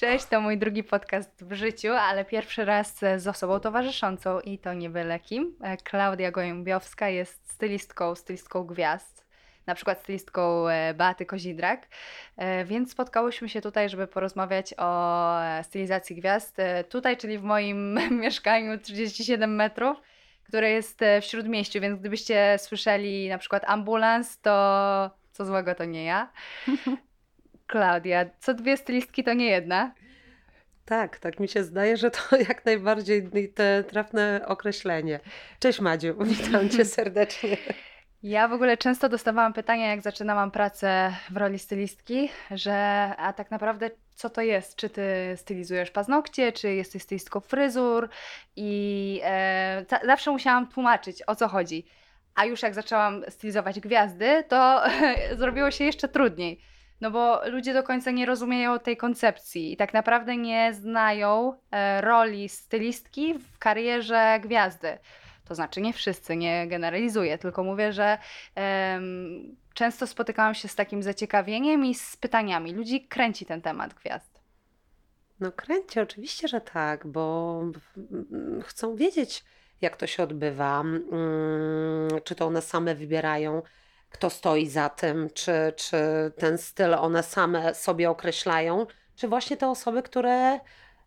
Cześć, to mój drugi podcast w życiu, ale pierwszy raz z osobą towarzyszącą i to nie byle kim. E, Klaudia Gołębiowska jest stylistką, stylistką gwiazd, na przykład stylistką e, Beaty Kozidrak, e, więc spotkałyśmy się tutaj, żeby porozmawiać o stylizacji gwiazd. Tutaj, czyli w moim mieszkaniu 37 metrów, które jest w Śródmieściu, więc gdybyście słyszeli na przykład ambulans, to co złego to nie ja. Klaudia, co dwie stylistki to nie jedna. Tak, tak mi się zdaje, że to jak najbardziej te trafne określenie. Cześć Madziu, witam cię serdecznie. Ja w ogóle często dostawałam pytania, jak zaczynałam pracę w roli stylistki, że a tak naprawdę co to jest? Czy ty stylizujesz paznokcie, czy jesteś stylistką fryzur? I e, zawsze musiałam tłumaczyć, o co chodzi. A już jak zaczęłam stylizować gwiazdy, to zrobiło się jeszcze trudniej no bo ludzie do końca nie rozumieją tej koncepcji i tak naprawdę nie znają e, roli stylistki w karierze gwiazdy. To znaczy nie wszyscy, nie generalizuję, tylko mówię, że często spotykałam się z takim zaciekawieniem i z pytaniami. Ludzi kręci ten temat gwiazd. No kręci, oczywiście, że tak, bo chcą wiedzieć, jak to się odbywa, mm, czy to one same wybierają kto stoi za tym, czy, czy ten styl one same sobie określają, czy właśnie te osoby, które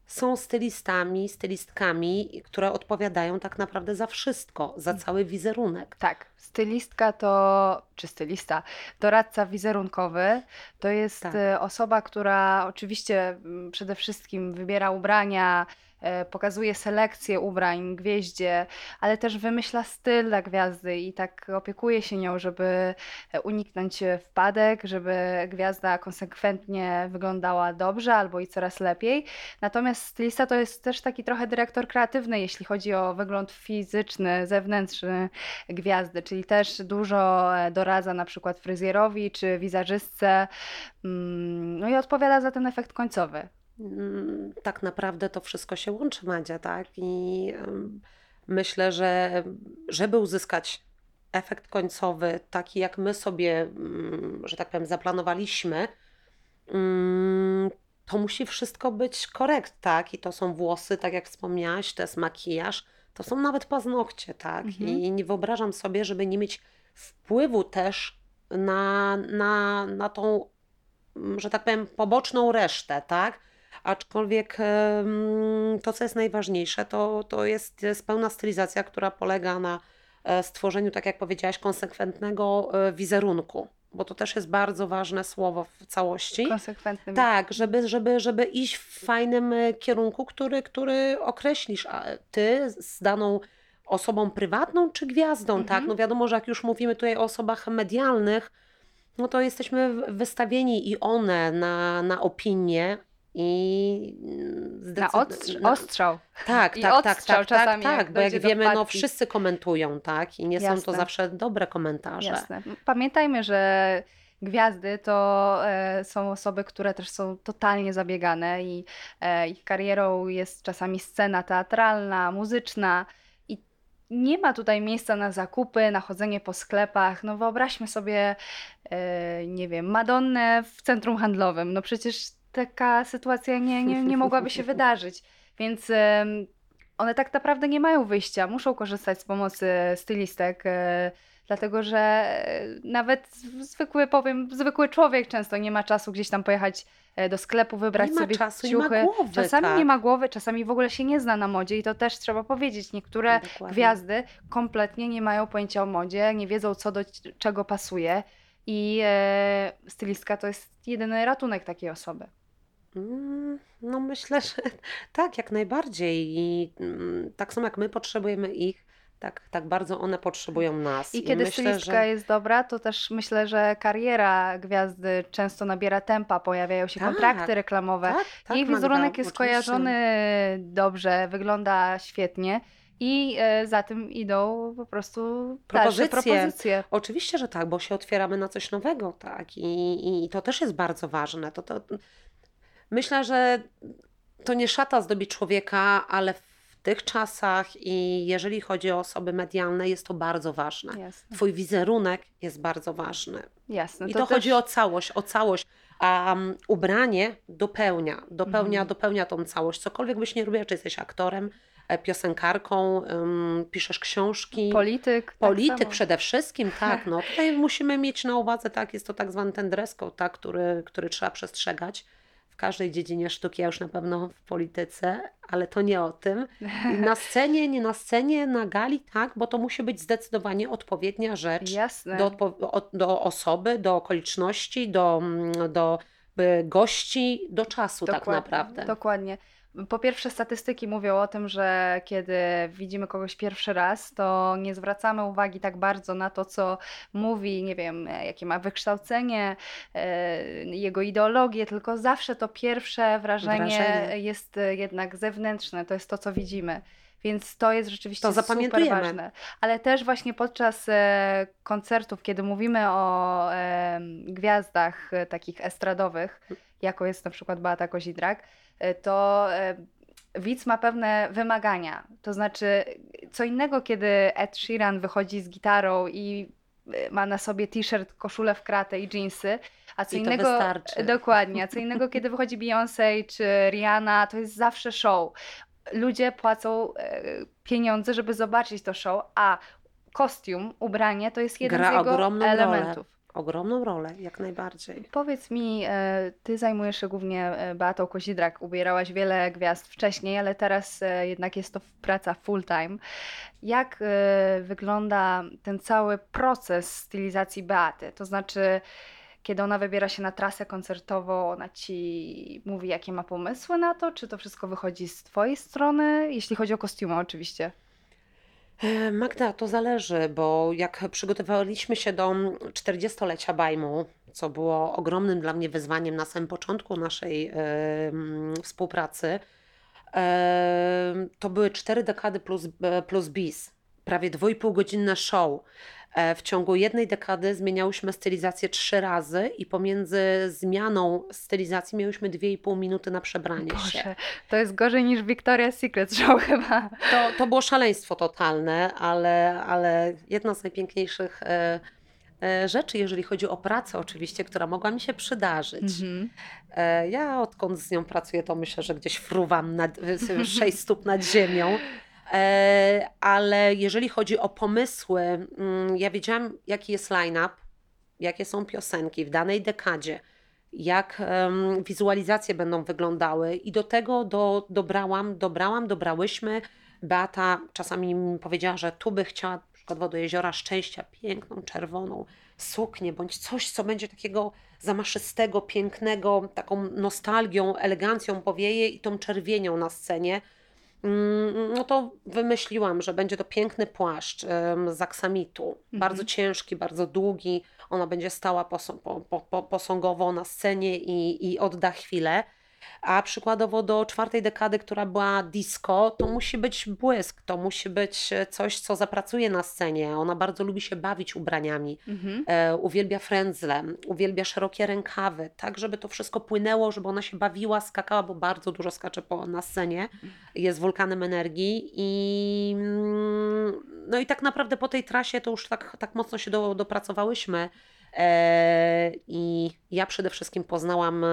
są stylistami, stylistkami, które odpowiadają tak naprawdę za wszystko, za cały wizerunek. Tak, stylistka to, czy stylista, doradca wizerunkowy, to jest tak. E, osoba, która oczywiście mm, przede wszystkim wybiera ubrania, pokazuje selekcję ubrań gwieździe, ale też wymyśla styl dla gwiazdy i tak opiekuje się nią, żeby e, uniknąć wpadek, żeby gwiazda konsekwentnie wyglądała dobrze albo i coraz lepiej. Natomiast stylista to jest też taki trochę dyrektor kreatywny, jeśli chodzi o wygląd fizyczny, zewnętrzny gwiazdy, czyli też dużo e, doradza na przykład fryzjerowi czy wizerzystce, mm, no i odpowiada za ten efekt końcowy. Mm, tak naprawdę to wszystko się łączy, Madzia, tak? I myślę, że żeby uzyskać efekt końcowy, taki jak my sobie, mm, że tak powiem, zaplanowaliśmy, mm, to musi wszystko być korekt, tak? I to są włosy, tak jak wspomniałaś, to jest makijaż, to są nawet paznokcie, tak? Mhm. I nie wyobrażam sobie, żeby nie mieć wpływu też na, na, na tą, że tak powiem, poboczną resztę, tak? Aczkolwiek to, co jest najważniejsze, to, to jest, jest pełna stylizacja, która polega na e, stworzeniu, tak jak powiedziałaś, konsekwentnego e, wizerunku bo to też jest bardzo ważne słowo w całości. Konsekwentnym. Tak, żeby, żeby, żeby iść w fajnym e, kierunku, który, który określisz a ty z daną osobą prywatną czy gwiazdą, tak? mhm. tak? No wiadomo, że jak już mówimy tutaj o osobach medialnych, no to jesteśmy wystawieni i one na, na opinię, i na ostrzał. Tak, I tak, tak, tak, tak, tak, bo jak wiemy, no wszyscy komentują, tak, i nie Jasne. są to zawsze dobre komentarze. Jasne. Pamiętajmy, że gwiazdy to e, są osoby, które też są totalnie zabiegane i e, ich karierą jest czasami scena teatralna, muzyczna, i nie ma tutaj miejsca na zakupy, na chodzenie po sklepach. No wyobraźmy sobie, e, nie wiem, Madonnę w centrum handlowym. No przecież taka sytuacja nie, nie, nie mogłaby się wydarzyć. Więc one tak naprawdę nie mają wyjścia, muszą korzystać z pomocy stylistek, e, dlatego że e, nawet zwykły, powiem, zwykły człowiek często nie ma czasu gdzieś tam pojechać e, do sklepu, wybrać nie sobie czasu, ciuchy. Nie ma głowy, czasami tak. nie ma głowy, czasami w ogóle się nie zna na modzie i to też trzeba powiedzieć. Niektóre Dokładnie. gwiazdy kompletnie nie mają pojęcia o modzie, nie wiedzą co do czego pasuje i e, stylistka to jest jedyny ratunek takiej osoby. Mm, no myślę, że tak, jak najbardziej. I mm, tak samo jak my potrzebujemy ich, tak, tak bardzo one potrzebują nas. I kiedy myślę, stylistka że... jest dobra, to też myślę, że kariera gwiazdy często nabiera tempa, pojawiają się tak, kontrakty reklamowe. Tak, tak, Jej wizerunek Magda, jest oczywiście. kojarzony dobrze, wygląda świetnie. I e, za tym idą po prostu propozycje. propozycje. Oczywiście, że tak, bo się otwieramy na coś nowego, tak. I, i to też jest bardzo ważne. To, to, Myślę, że to nie szata zdobi człowieka, ale w tych czasach i jeżeli chodzi o osoby medialne, jest to bardzo ważne. Jasne. Twój wizerunek jest bardzo ważny. Jasne. I to, to też... chodzi o całość, o całość, a um, ubranie dopełnia, dopełnia, Mhm. dopełnia tą całość. Cokolwiek byś nie robiła, czy jesteś aktorem, e, piosenkarką, ym, piszesz książki. Polityk. tak Polityk samo. przede wszystkim, tak. No, tutaj musimy mieć na uwadze, tak, jest to tak zwany ten dress code, tak, który, który trzeba przestrzegać każdej dziedzinie sztuki, a już na pewno w polityce, ale to nie o tym. Na scenie, nie na scenie, na gali, tak, bo to musi być zdecydowanie odpowiednia rzecz Jasne. do, do osoby, do okoliczności, do, mm, do y, gości, do czasu tak Dokładnie, naprawdę. Dokładnie. Po pierwsze, statystyki mówią o tym, że kiedy widzimy kogoś pierwszy raz, to nie zwracamy uwagi tak bardzo na to, co mówi, nie wiem, e, jakie ma wykształcenie, e, jego ideologię, tylko zawsze to pierwsze wrażenie, Wrażenie. jest e, jednak zewnętrzne, to jest to, co widzimy. Więc to jest rzeczywiście To super ważne. Ale też właśnie podczas koncertów, kiedy mówimy o gwiazdach takich estradowych, jako jest na przykład Beata Kozidrak, to e, widz ma pewne wymagania. To znaczy, co innego, kiedy Ed Sheeran wychodzi z gitarą i e, ma na sobie t-shirt, koszulę w kratę i jeansy, a co I innego, wystarczy. dokładnie, a co innego, kiedy wychodzi Beyoncé czy Rihanna, to jest zawsze show. Ludzie płacą e, pieniądze, żeby zobaczyć to show, a kostium, ubranie to jest jeden Gra z jego ogromną rolę. Ogromną rolę, jak najbardziej. Powiedz mi, e, ty zajmujesz się głównie e, Beatą Kozidrak, ubierałaś wiele gwiazd wcześniej, ale teraz e, jednak jest to praca full time. Jak wygląda ten cały proces stylizacji Beaty? To znaczy, kiedy ona wybiera się na trasę koncertową, ona ci mówi, jakie ma pomysły na to? Czy to wszystko wychodzi z twojej strony, jeśli chodzi o kostiumy oczywiście? E, Magda, to zależy, bo jak przygotowywaliśmy się do 40-lecia Bajmu, co było ogromnym dla mnie wyzwaniem na samym początku naszej mm, współpracy, e, to były cztery dekady plus, e, plus bis, prawie dwójpółgodzinne show. E, W ciągu jednej dekady zmieniałyśmy stylizację trzy razy i pomiędzy zmianą stylizacji miałyśmy dwie i pół minuty na przebranie się. Boże, to jest gorzej niż Victoria's Secret Show chyba. To, to było szaleństwo totalne, ale, ale jedna z najpiękniejszych e, e, rzeczy, jeżeli chodzi o pracę oczywiście, która mogła mi się przydarzyć. Mhm. E, ja odkąd z nią pracuję, to myślę, że gdzieś fruwam nad, sześć stóp nad ziemią. E, ale jeżeli chodzi o pomysły, mm, ja wiedziałam, jaki jest line-up, jakie są piosenki w danej dekadzie, jak wizualizacje będą wyglądały i do tego do, dobrałam, dobrałam, dobrałyśmy. Beata czasami mi powiedziała, że tu by chciała na przykład do Jeziora Szczęścia piękną, czerwoną suknię, bądź coś, co będzie takiego zamaszystego, pięknego, taką nostalgią, elegancją powieje i tą czerwienią na scenie. Mm, No to wymyśliłam, że będzie to piękny płaszcz z aksamitu, bardzo ciężki, bardzo długi. Ona będzie stała posą- po, po, po, posągowo na scenie i, i odda chwilę. A przykładowo do czwartej dekady, która była disco, to musi być błysk, to musi być e, coś, co zapracuje na scenie. Ona bardzo lubi się bawić ubraniami. Mhm. E, uwielbia frędzle, uwielbia szerokie rękawy, tak żeby to wszystko płynęło, żeby ona się bawiła, skakała, bo bardzo dużo skacze po, na scenie, jest wulkanem energii i mm, no i tak naprawdę po tej trasie to już tak, tak mocno się do, dopracowałyśmy e, i ja przede wszystkim poznałam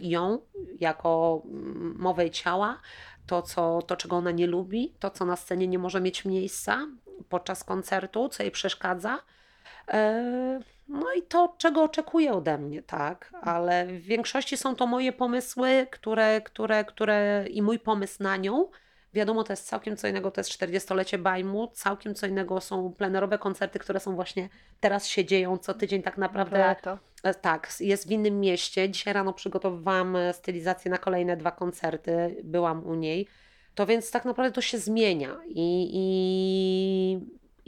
ją jako mm, mowę ciała, to, co, to czego ona nie lubi, to co na scenie nie może mieć miejsca podczas koncertu, co jej przeszkadza. E, No i to, czego oczekuje ode mnie, tak, ale w większości są to moje pomysły, które, które, które i mój pomysł na nią. Wiadomo, to jest całkiem co innego, to jest 40-lecie Bajmu, całkiem co innego są plenerowe koncerty, które są właśnie teraz się dzieją co tydzień tak naprawdę. Lato. E, Tak, jest w innym mieście. Dzisiaj rano przygotowywałam e, stylizację na kolejne dwa koncerty, byłam u niej. To więc tak naprawdę to się zmienia i, i,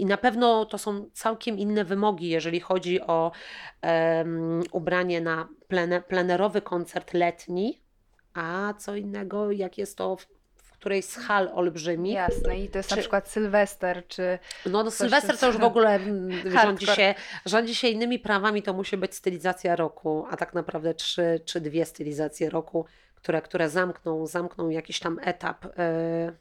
i na pewno to są całkiem inne wymogi, jeżeli chodzi o em, ubranie na plene, plenerowy koncert letni, a co innego jak jest to w którejś z hal olbrzymich. Jasne, i to jest na Czy- przykład Sylwester, czy No, no Sylwester to już w ogóle rządzi się, rządzi się innymi prawami, to musi być stylizacja roku, a tak naprawdę trzy czy dwie stylizacje roku, które, które zamkną, zamkną jakiś tam etap e,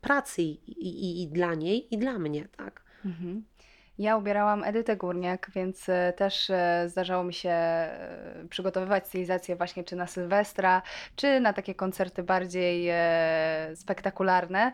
pracy i, i, i dla niej, i dla mnie, tak. Mhm. Ja ubierałam Edytę Górniak, więc e, też e, zdarzało mi się e, przygotowywać stylizację właśnie czy na Sylwestra, czy na takie koncerty bardziej spektakularne.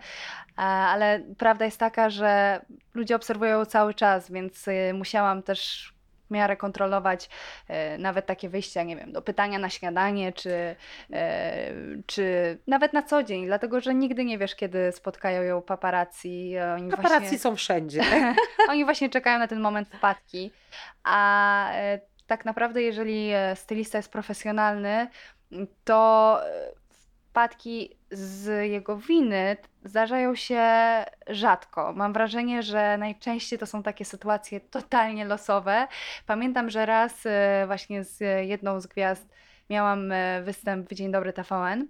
Ale prawda jest taka, że ludzie obserwują cały czas, więc musiałam też miarę kontrolować e, nawet takie wyjścia, nie wiem, do pytania na śniadanie, czy, e, czy nawet na co dzień, dlatego że nigdy nie wiesz, kiedy spotkają ją paparazzi. Oni Paparazzi właśnie... są wszędzie. Oni właśnie czekają na ten moment wpadki. A e, tak naprawdę, jeżeli stylista jest profesjonalny, to wpadki z jego winy zdarzają się rzadko. Mam wrażenie, że najczęściej to są takie sytuacje totalnie losowe. Pamiętam, że raz e, właśnie z jedną z gwiazd miałam e, występ w Dzień Dobry TVN.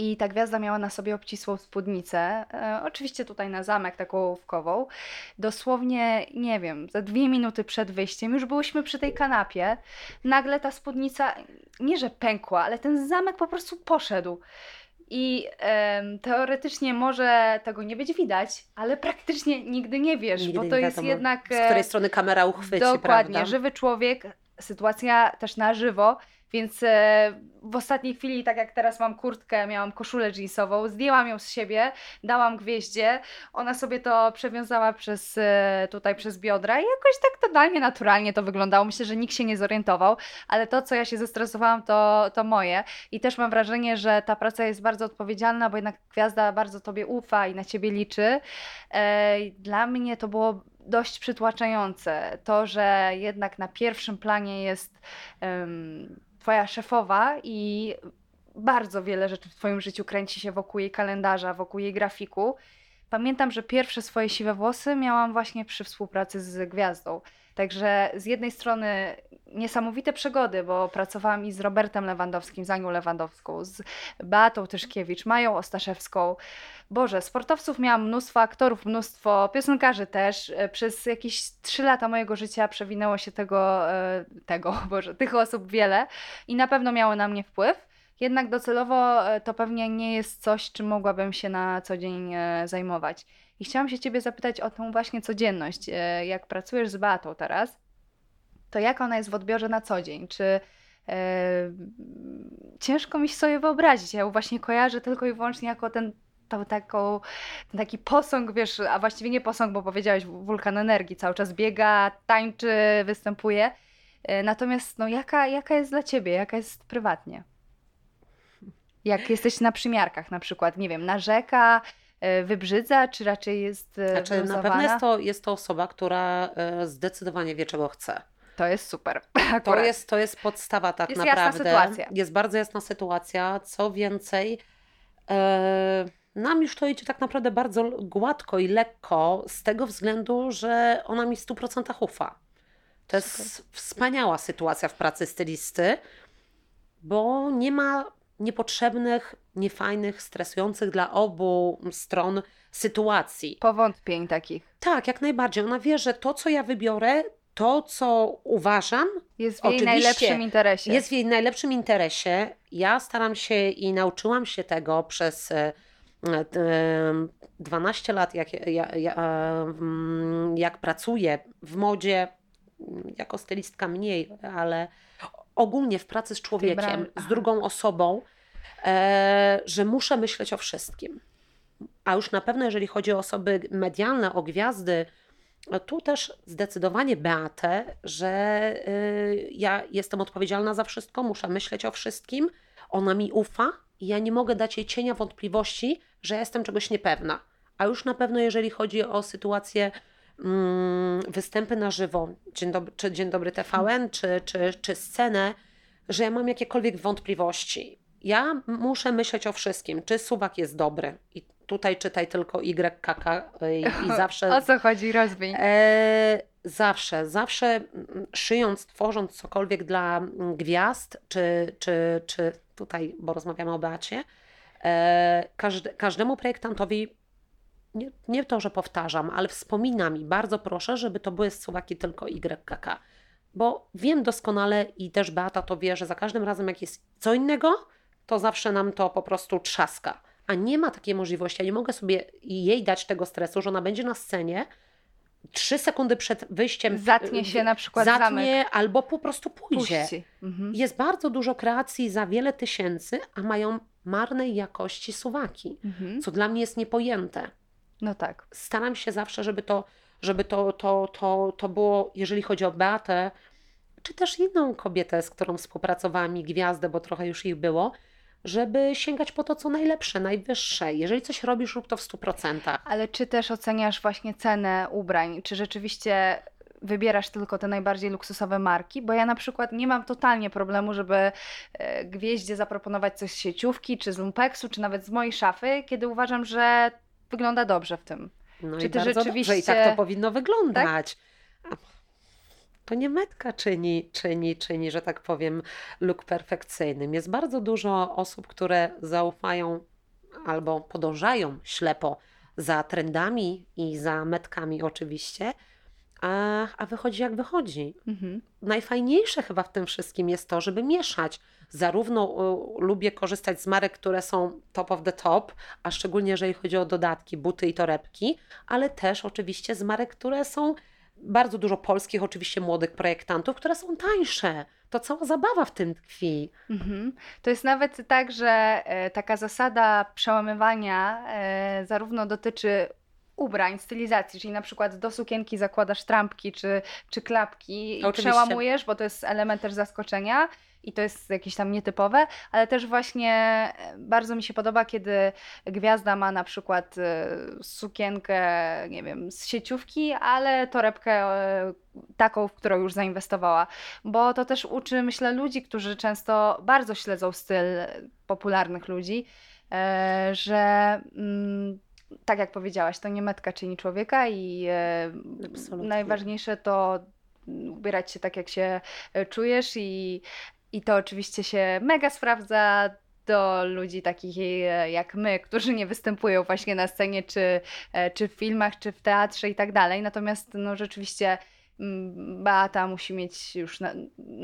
I ta gwiazda miała na sobie obcisłą spódnicę, e, oczywiście tutaj na zamek, taką ołówkową. Dosłownie, nie wiem, za dwie minuty przed wyjściem już byłyśmy przy tej kanapie. Nagle ta spódnica, nie że pękła, ale ten zamek po prostu poszedł. I em, teoretycznie może tego nie być widać, ale praktycznie nigdy nie wiesz, Nigdy bo to jest wiadomo, jednak. Z której e, strony kamera uchwyci, Dokładnie, prawda? żywy człowiek, sytuacja też na żywo, więc e, w ostatniej chwili, tak jak teraz mam kurtkę, miałam koszulę jeansową, zdjęłam ją z siebie, dałam gwieździe, ona sobie to przewiązała przez e, tutaj przez biodra i jakoś tak totalnie naturalnie to wyglądało. Myślę, że nikt się nie zorientował, ale to, co ja się zestresowałam, to, to moje. I też mam wrażenie, że ta praca jest bardzo odpowiedzialna, bo jednak gwiazda bardzo tobie ufa i na ciebie liczy. E, Dla mnie to było dość przytłaczające. To, że jednak na pierwszym planie jest em, twoja szefowa i bardzo wiele rzeczy w twoim życiu kręci się wokół jej kalendarza, wokół jej grafiku. Pamiętam, że pierwsze swoje siwe włosy miałam właśnie przy współpracy z gwiazdą. Także z jednej strony niesamowite przygody, bo pracowałam i z Robertem Lewandowskim, z Anią Lewandowską, z Beatą Tyszkiewicz, Mają Ostaszewską. Boże, sportowców miałam mnóstwo, aktorów mnóstwo, piosenkarzy też. E, Przez jakieś trzy lata mojego życia przewinęło się tego, e, tego, Boże, tych osób wiele i na pewno miało na mnie wpływ. Jednak docelowo e, to pewnie nie jest coś, czym mogłabym się na co dzień zajmować. I chciałam się Ciebie zapytać o tą właśnie codzienność. E, Jak pracujesz z Beatą teraz, to jak ona jest w odbiorze na co dzień? Czy e, ciężko mi sobie wyobrazić. Ja ją właśnie kojarzę tylko i wyłącznie jako ten, taką, ten taki posąg, wiesz, a właściwie nie posąg, bo powiedziałeś wulkan energii, cały czas biega, tańczy, występuje. E, Natomiast no, jaka, jaka jest dla ciebie, jaka jest prywatnie? Jak jesteś na przymiarkach na przykład, nie wiem, narzeka, wybrzydza, czy raczej jest e, Znaczy, na pewno jest to, jest to osoba, która e, zdecydowanie wie, czego chce. To jest super. To jest, to jest podstawa tak Jest jasna naprawdę. sytuacja. Jest bardzo jasna sytuacja. Co więcej, e, nam już to idzie tak naprawdę bardzo gładko i lekko z tego względu, że ona mi w 100% ufa. To jest wspaniała sytuacja w pracy stylisty, bo nie ma niepotrzebnych, niefajnych, stresujących dla obu stron sytuacji. Powątpień takich. Tak, jak najbardziej. Ona wie, że to, co ja wybiorę, to, co uważam, Jest w jej najlepszym interesie. jest w jej najlepszym interesie. Ja staram się i nauczyłam się tego przez e, e, 12 lat, jak, ja, ja, mm, jak pracuję w modzie, jako stylistka mniej, ale ogólnie w pracy z człowiekiem, z drugą osobą, e, że muszę myśleć o wszystkim. A już na pewno, jeżeli chodzi o osoby medialne, o gwiazdy, no tu też zdecydowanie Beatę, że y, ja jestem odpowiedzialna za wszystko, muszę myśleć o wszystkim, ona mi ufa i ja nie mogę dać jej cienia wątpliwości, że jestem czegoś niepewna. A już na pewno, jeżeli chodzi o sytuację mm, występy na żywo, Dzień Dobry, czy Dzień Dobry TVN, czy, czy, czy scenę, że ja mam jakiekolwiek wątpliwości. Ja muszę myśleć o wszystkim, czy suwak jest dobry. I tutaj czytaj tylko YKK y, i zawsze O co chodzi? Rozwiń. E, zawsze, zawsze mm, szyjąc, tworząc cokolwiek dla mm, gwiazd, czy, czy, czy tutaj, bo rozmawiamy o Beacie, e, każde, każdemu projektantowi, nie, nie to, że powtarzam, ale wspominam i bardzo proszę, żeby to były suwaki tylko YKK. Bo wiem doskonale i też Beata to wie, że za każdym razem jak jest co innego, to zawsze nam to po prostu trzaska. A nie ma takiej możliwości. Ja nie mogę sobie jej dać tego stresu, że ona będzie na scenie trzy sekundy przed wyjściem Zatnie się na przykład zamek. zatnie albo po prostu pójdzie. Mhm. Jest bardzo dużo kreacji za wiele tysięcy, a mają marnej jakości suwaki, Mhm. co dla mnie jest niepojęte. No tak. Staram się zawsze, żeby to, żeby to, to, to, to było, jeżeli chodzi o Beatę, czy też inną kobietę, z którą współpracowałam i gwiazdę, bo trochę już ich było, żeby sięgać po to, co najlepsze, najwyższe. Jeżeli coś robisz, rób to w 100%. Ale czy też oceniasz właśnie cenę ubrań? Czy rzeczywiście wybierasz tylko te najbardziej luksusowe marki? Bo ja na przykład nie mam totalnie problemu, żeby e, gwieździe zaproponować coś z sieciówki, czy z lumpeksu, czy nawet z mojej szafy, kiedy uważam, że wygląda dobrze w tym. No Czy i ty bardzo rzeczywiście- Tak? dobrze i tak to powinno wyglądać. A To nie metka czyni, czyni, czyni, że tak powiem, look perfekcyjnym. Jest bardzo dużo osób, które zaufają albo podążają ślepo za trendami i za metkami oczywiście, a, a wychodzi jak wychodzi. Mhm. Najfajniejsze chyba w tym wszystkim jest to, żeby mieszać. Zarówno y, lubię korzystać z marek, które są top of the top, a szczególnie jeżeli chodzi o dodatki, buty i torebki, ale też oczywiście z marek, które są bardzo dużo polskich, oczywiście młodych projektantów, które są tańsze. To cała zabawa w tym tkwi. Mhm. To jest nawet tak, że e, taka zasada przełamywania e, zarówno dotyczy ubrań, stylizacji, czyli na przykład do sukienki zakładasz trampki czy, czy klapki i Oczywiście. przełamujesz, bo to jest element też zaskoczenia i to jest jakieś tam nietypowe, ale też właśnie e, bardzo mi się podoba, kiedy gwiazda ma na przykład e, sukienkę, nie wiem, z sieciówki, ale torebkę e, taką, w którą już zainwestowała bo to też uczy, myślę, ludzi, którzy często bardzo śledzą styl popularnych ludzi, że mm, tak jak powiedziałaś, to nie metka czyni człowieka i Absolutnie. najważniejsze to ubierać się tak, jak się czujesz i, i to oczywiście się mega sprawdza do ludzi takich e, jak my, którzy nie występują właśnie na scenie, czy, e, czy w filmach, czy w teatrze i tak dalej. Natomiast no rzeczywiście mm, Beata musi mieć już, na,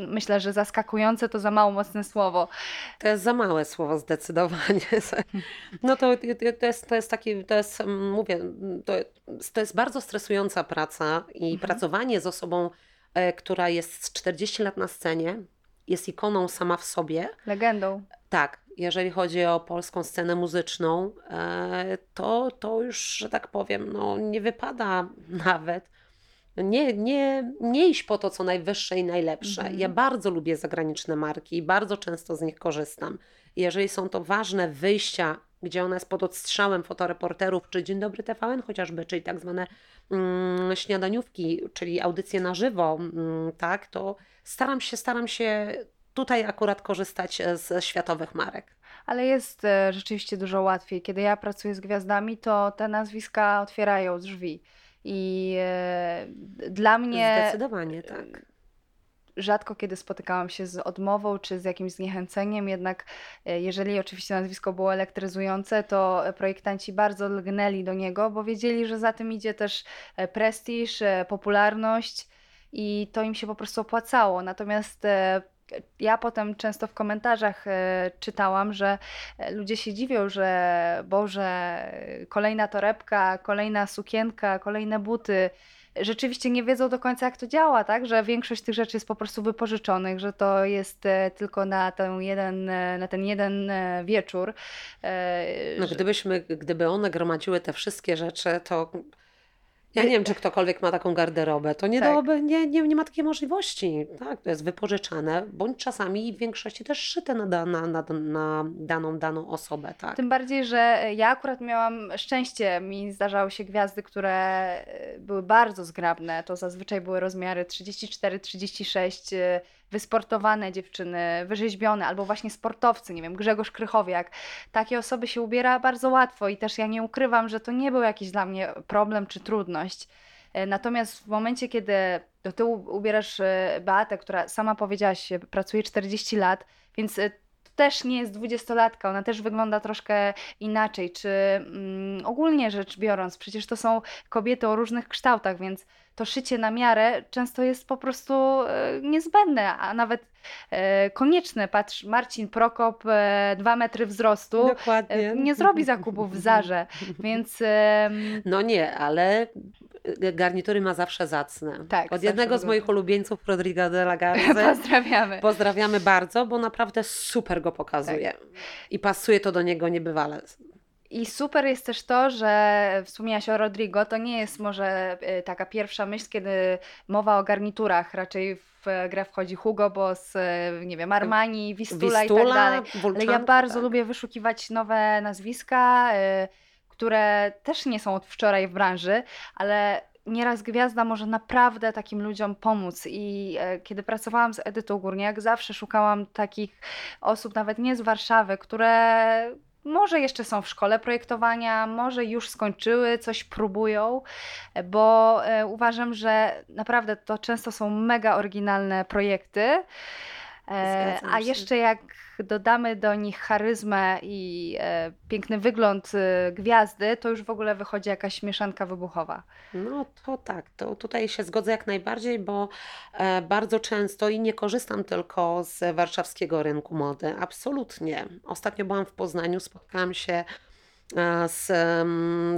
myślę, że zaskakujące to za mało mocne słowo. To jest za małe słowo zdecydowanie. No to, to, jest, to jest takie, to jest, mm, mówię, to, to jest bardzo stresująca praca i Mhm. pracowanie z osobą, e, która jest z 40 lat na scenie, jest ikoną sama w sobie. Legendą. Tak, jeżeli chodzi o polską scenę muzyczną, e, to, to już, że tak powiem, no, nie wypada nawet. Nie, nie, nie iść po to, co najwyższe i najlepsze. Mhm. Ja bardzo lubię zagraniczne marki i bardzo często z nich korzystam. Jeżeli są to ważne wyjścia, gdzie ona jest pod odstrzałem fotoreporterów, czy Dzień Dobry TVN chociażby, czyli tak zwane mm, śniadaniówki, czyli audycje na żywo, mm, tak, to staram się, staram się tutaj akurat korzystać e, ze światowych marek. Ale jest e, rzeczywiście dużo łatwiej. Kiedy ja pracuję z gwiazdami, to te nazwiska otwierają drzwi. I e, dla mnie Zdecydowanie tak. Rzadko kiedy spotykałam się z odmową czy z jakimś zniechęceniem, jednak e, jeżeli oczywiście nazwisko było elektryzujące, to projektanci bardzo lgnęli do niego, bo wiedzieli, że za tym idzie też e, prestiż, e, popularność i to im się po prostu opłacało. Natomiast ja potem często w komentarzach czytałam, że ludzie się dziwią, że Boże, kolejna torebka, kolejna sukienka, kolejne buty. Rzeczywiście nie wiedzą do końca, jak to działa, tak? Że większość tych rzeczy jest po prostu wypożyczonych, że to jest e, tylko na ten jeden, e, na ten jeden e, wieczór. No, że- gdybyśmy, gdyby one gromadziły te wszystkie rzeczy, to ja nie wiem, czy ktokolwiek ma taką garderobę. To nie, Tak. dałoby, nie, nie, nie ma takiej możliwości. Tak, to jest wypożyczane, bądź czasami w większości też szyte na, na, na, na daną, daną osobę. Tak. Tym bardziej, że ja akurat miałam szczęście. Mi zdarzały się gwiazdy, które e, były bardzo zgrabne. To zazwyczaj były rozmiary 34-36, e, wysportowane dziewczyny, wyrzeźbione, albo właśnie sportowcy, nie wiem, Grzegorz Krychowiak. Takie osoby się ubiera bardzo łatwo i też ja nie ukrywam, że to nie był jakiś dla mnie problem czy trudność. E, Natomiast w momencie, kiedy do tyłu ubierasz e, Beatę, która sama powiedziałaś, e, pracuje 40 lat, więc też nie jest dwudziestolatka, ona też wygląda troszkę inaczej, czy mm, ogólnie rzecz biorąc, przecież to są kobiety o różnych kształtach, więc to szycie na miarę często jest po prostu e, niezbędne, a nawet e, konieczne. Patrz, Marcin Prokop, e, dwa metry wzrostu, Dokładnie. e, nie zrobi zakupów w Zarze, więc No nie, ale garnitury ma zawsze zacne. Tak, Od jednego z moich ulubieńców, Rodrigo de la Garza. Pozdrawiamy. Pozdrawiamy bardzo, bo naprawdę super go pokazuje. Tak. I pasuje to do niego niebywale. I super jest też to, że wspomniałaś o Rodrigo, to nie jest może y, taka pierwsza myśl, kiedy mowa o garniturach. Raczej w grę wchodzi Hugo Boss, y, nie wiem, Armani, Wistula, i tak Wistula, dalej. Ale ja bardzo tak. lubię wyszukiwać nowe nazwiska, y, które też nie są od wczoraj w branży, ale nieraz gwiazda może naprawdę takim ludziom pomóc. I e, kiedy pracowałam z Edytą Górniak, zawsze szukałam takich osób, nawet nie z Warszawy, które może jeszcze są w szkole projektowania, może już skończyły, coś próbują, bo e, uważam, że naprawdę to często są mega oryginalne projekty. E, a jeszcze jak dodamy do nich charyzmę i e, piękny wygląd e, gwiazdy, to już w ogóle wychodzi jakaś mieszanka wybuchowa. No to tak, to tutaj się zgodzę jak najbardziej, bo e, bardzo często i nie korzystam tylko z warszawskiego rynku mody, absolutnie. Ostatnio byłam w Poznaniu, spotkałam się e, z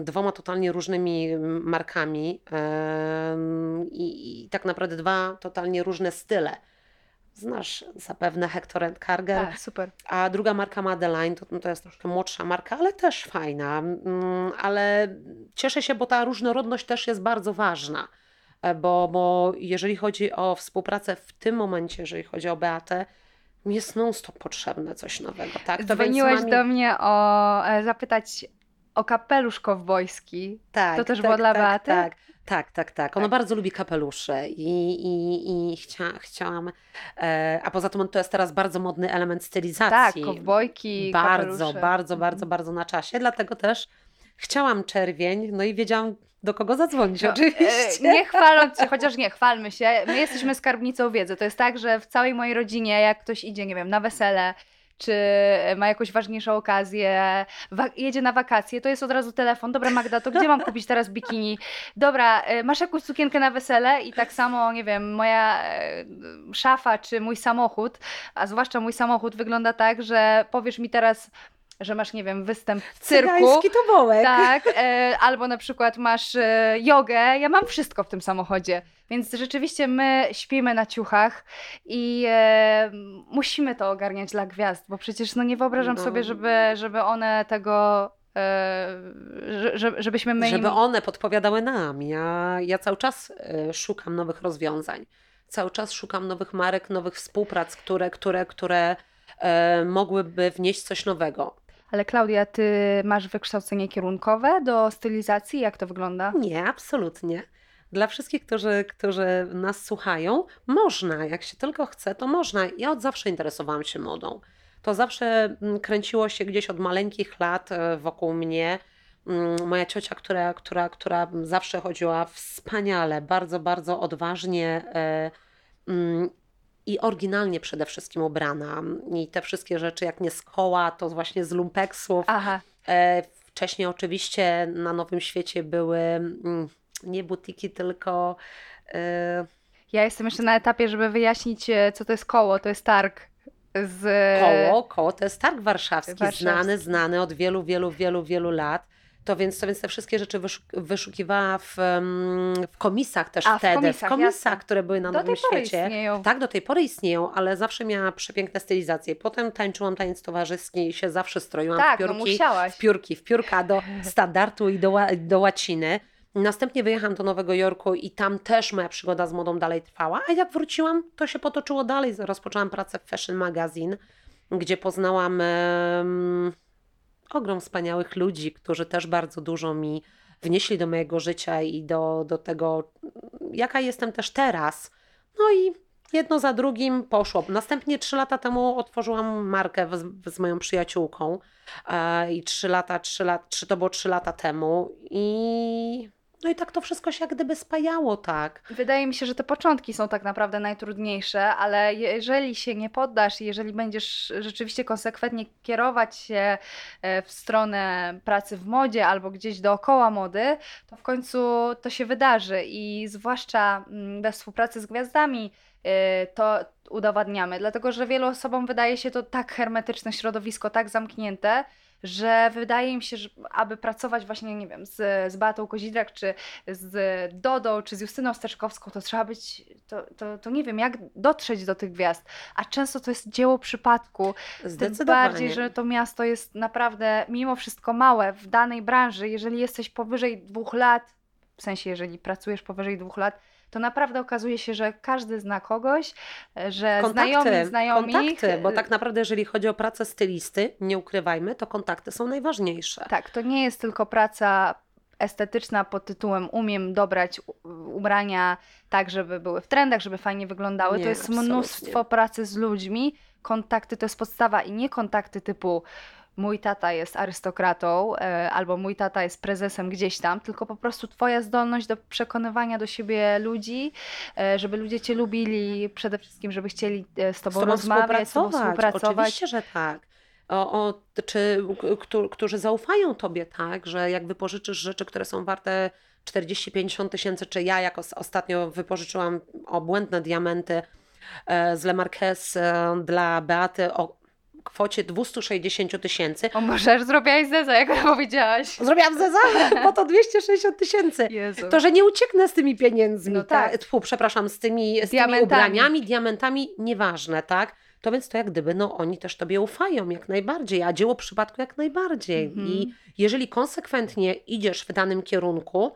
dwoma totalnie różnymi markami em, i, i tak naprawdę dwa totalnie różne style. Znasz zapewne Hector and Carger. A, super. A druga marka Madeline to, to jest troszkę młodsza marka, ale też fajna. Mm, Ale cieszę się, bo ta różnorodność też jest bardzo ważna. E, Bo, bo jeżeli chodzi o współpracę w tym momencie, jeżeli chodzi o Beatę, mi jest non-stop potrzebne coś nowego. Tak, to Dzwoniłeś do mnie o e, zapytać o kapelusz kowbojski. Tak, To też tak, było dla tak, Beaty? Tak, tak, tak, tak. Ona Tak. bardzo lubi kapelusze i, i, i chcia, chciałam. E, a poza tym to jest teraz bardzo modny element Tak, stylizacji. kowbojki, Bardzo, kapelusze. bardzo, bardzo, Mhm. bardzo na czasie. Dlatego też chciałam czerwień, no i wiedziałam do kogo zadzwonić No, oczywiście. e, Nie chwaląc się, chociaż nie, chwalmy się. My jesteśmy skarbnicą wiedzy. To jest tak, że w całej mojej rodzinie, jak ktoś idzie, nie wiem, na wesele, czy ma jakąś ważniejszą okazję, jedzie na wakacje, to jest od razu telefon. Dobra, Magda, to gdzie mam kupić teraz bikini? Dobra, e, masz jakąś sukienkę na wesele? I tak samo, nie wiem, moja e, szafa czy mój samochód, a zwłaszcza mój samochód wygląda tak, że powiesz mi teraz, że masz, nie wiem, występ w cyrku. Cygański tobołek. Tak, e, albo na przykład masz e, jogę. Ja mam wszystko w tym samochodzie. Więc rzeczywiście my śpimy na ciuchach i e, musimy to ogarniać dla gwiazd, bo przecież no nie wyobrażam No. sobie, żeby, żeby one tego. E, że- że, żebyśmy my Żeby im... one podpowiadały nam. Ja, ja cały czas e, szukam nowych rozwiązań. Cały czas szukam nowych marek, nowych współprac, które, które, które e, mogłyby wnieść coś nowego. Ale Klaudia, ty masz wykształcenie kierunkowe do stylizacji? Jak to wygląda? Nie, absolutnie. Dla wszystkich, którzy, którzy nas słuchają, można, jak się tylko chce, to można. Ja od zawsze interesowałam się modą. To zawsze mm, kręciło się gdzieś od maleńkich lat e, wokół mnie. Mm, Moja ciocia, która, która, która zawsze chodziła wspaniale, bardzo, bardzo odważnie e, mm, i oryginalnie przede wszystkim ubrana. I te wszystkie rzeczy, jak nie z koła, to właśnie z lumpeksów. Aha, E, Wcześniej oczywiście na Nowym Świecie były mm, nie butiki, tylko e, ja jestem jeszcze na etapie, żeby wyjaśnić, e, co to jest koło. To jest targ z... koło. Koło to jest targ warszawski, Warszawski. znany, znany od wielu, wielu, wielu, wielu lat. To więc, to więc te wszystkie rzeczy wyszuk wyszukiwała w, w komisach też A, w wtedy. komisach, w komisach, które były na Do Nowym tej pory Świecie. istnieją. Tak, do tej pory istnieją, ale zawsze miała przepiękne stylizacje. Potem tańczyłam taniec towarzyski i się zawsze stroiłam Tak, w no piórki. musiałaś. w piórki, w piórka do standardu i do, do łaciny. Następnie wyjechałam do Nowego Jorku i tam też moja przygoda z modą dalej trwała, a jak wróciłam, to się potoczyło dalej. Rozpoczęłam pracę w Fashion Magazine, gdzie poznałam ogrom wspaniałych ludzi, którzy też bardzo dużo mi wnieśli do mojego życia i do, do tego, jaka jestem też teraz. No i jedno za drugim poszło. Następnie trzy lata temu otworzyłam markę z, z moją przyjaciółką e, i trzy lata, trzy lat, trzy, to było trzy lata temu i no i tak to wszystko się jak gdyby spajało, tak. Wydaje mi się, że te początki są tak naprawdę najtrudniejsze, ale jeżeli się nie poddasz jeżeli będziesz rzeczywiście konsekwentnie kierować się e, w stronę pracy w modzie albo gdzieś dookoła mody, to w końcu to się wydarzy i zwłaszcza mm, we współpracy z gwiazdami e, to udowadniamy, dlatego że wielu osobom wydaje się to tak hermetyczne środowisko, tak zamknięte, że wydaje mi się, że aby pracować właśnie, nie wiem, z, z Beatą Kozidrak, czy z Dodą, czy z Justyną Steczkowską, to trzeba być, to, to, to nie wiem, jak dotrzeć do tych gwiazd. A często to jest dzieło przypadku. Tym Zdecydowanie. bardziej, że to miasto jest naprawdę mimo wszystko małe w danej branży. Jeżeli jesteś powyżej dwóch lat, w sensie jeżeli pracujesz powyżej dwóch lat, to naprawdę okazuje się, że każdy zna kogoś, e, że znajomi znajomi. kontakty, bo tak naprawdę jeżeli chodzi o pracę stylisty, nie ukrywajmy, to kontakty są najważniejsze. Tak, to nie jest tylko praca estetyczna pod tytułem umiem dobrać ubrania tak, żeby były w trendach, żeby fajnie wyglądały. Nie, to jest absolutnie. mnóstwo pracy z ludźmi. Kontakty to jest podstawa i nie kontakty typu mój tata jest arystokratą e, albo mój tata jest prezesem gdzieś tam, tylko po prostu twoja zdolność do przekonywania do siebie ludzi, e, żeby ludzie cię lubili, przede wszystkim, żeby chcieli e, z tobą z tobą rozmawiać, z tobą współpracować. Oczywiście, że tak. O, o, czy któ- którzy zaufają tobie, tak, że jak wypożyczysz rzeczy, które są warte 40-50 tysięcy, czy ja jak os- ostatnio wypożyczyłam obłędne diamenty z Le Marquez e, dla Beaty o kwocie 260 tysięcy. O może aż zrobiłaś zeza, jak powiedziałaś. Zrobiłam zeza, po to 260 tysięcy. To, że nie ucieknę z tymi pieniędzmi, No tak. tak. Tfu, przepraszam, z tymi, z tymi Diamentami. ubraniami, diamentami, nieważne, tak? To więc to jak gdyby, no oni też tobie ufają jak najbardziej, a dzieło przypadku jak najbardziej. Mhm. I jeżeli konsekwentnie idziesz w danym kierunku,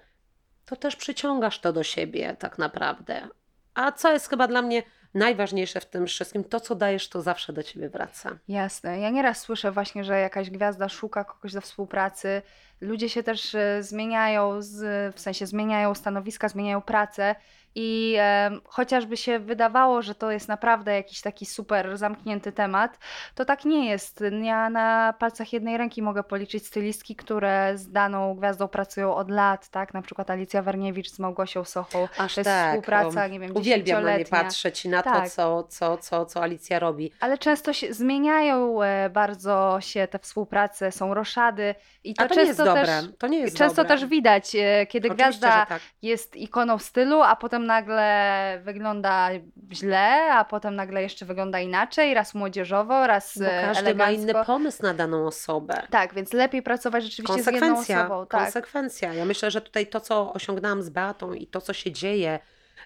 to też przyciągasz to do siebie tak naprawdę. A co jest chyba dla mnie najważniejsze w tym wszystkim, to co dajesz, to zawsze do ciebie wraca. Jasne. Ja nieraz słyszę właśnie, że jakaś gwiazda szuka kogoś do współpracy. Ludzie się też e, zmieniają, z, w sensie zmieniają stanowiska, zmieniają pracę i e, chociażby się wydawało, że to jest naprawdę jakiś taki super zamknięty temat, to tak nie jest. Ja na palcach jednej ręki mogę policzyć stylistki, które z daną gwiazdą pracują od lat, tak? Na przykład Alicja Warniewicz z Małgosią Sochą. Aż to jest tak. współpraca, o, nie wiem, Uwielbiam na nie patrzeć i na Tak. to, co, co, co, co Alicja robi. Ale często się zmieniają e, bardzo się te współprace, są roszady i to, A to nie jest często dobre. też to nie jest często dobre. też widać, e, kiedy Oczywiście, gwiazda tak. jest ikoną stylu, a potem nagle wygląda źle, a potem nagle jeszcze wygląda inaczej, raz młodzieżowo, raz Bo e, każdy ma inny elegancko. pomysł na daną osobę. Tak, więc lepiej pracować rzeczywiście z jedną osobą. Tak. konsekwencja. Ja myślę, że tutaj to, co osiągnęłam z Beatą i to, co się dzieje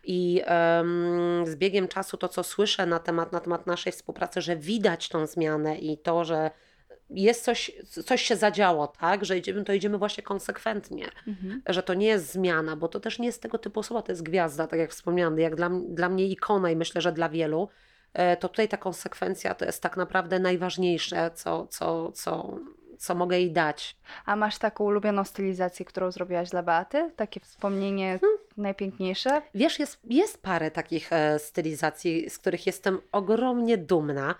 i em, z biegiem czasu to, co słyszę na temat, na temat naszej współpracy, że widać tą zmianę i to, że jest coś, coś się zadziało, tak, że idziemy, to idziemy właśnie konsekwentnie, Mhm. że to nie jest zmiana, bo to też nie jest tego typu osoba, to jest gwiazda, tak jak wspomniałam, jak dla, dla mnie ikona i myślę, że dla wielu, e, to tutaj ta konsekwencja to jest tak naprawdę najważniejsze, co, co, co, co mogę jej dać. A masz taką ulubioną stylizację, którą zrobiłaś dla Beaty? Takie wspomnienie Hmm. najpiękniejsze? Wiesz, jest, jest parę takich e, stylizacji, z których jestem ogromnie dumna,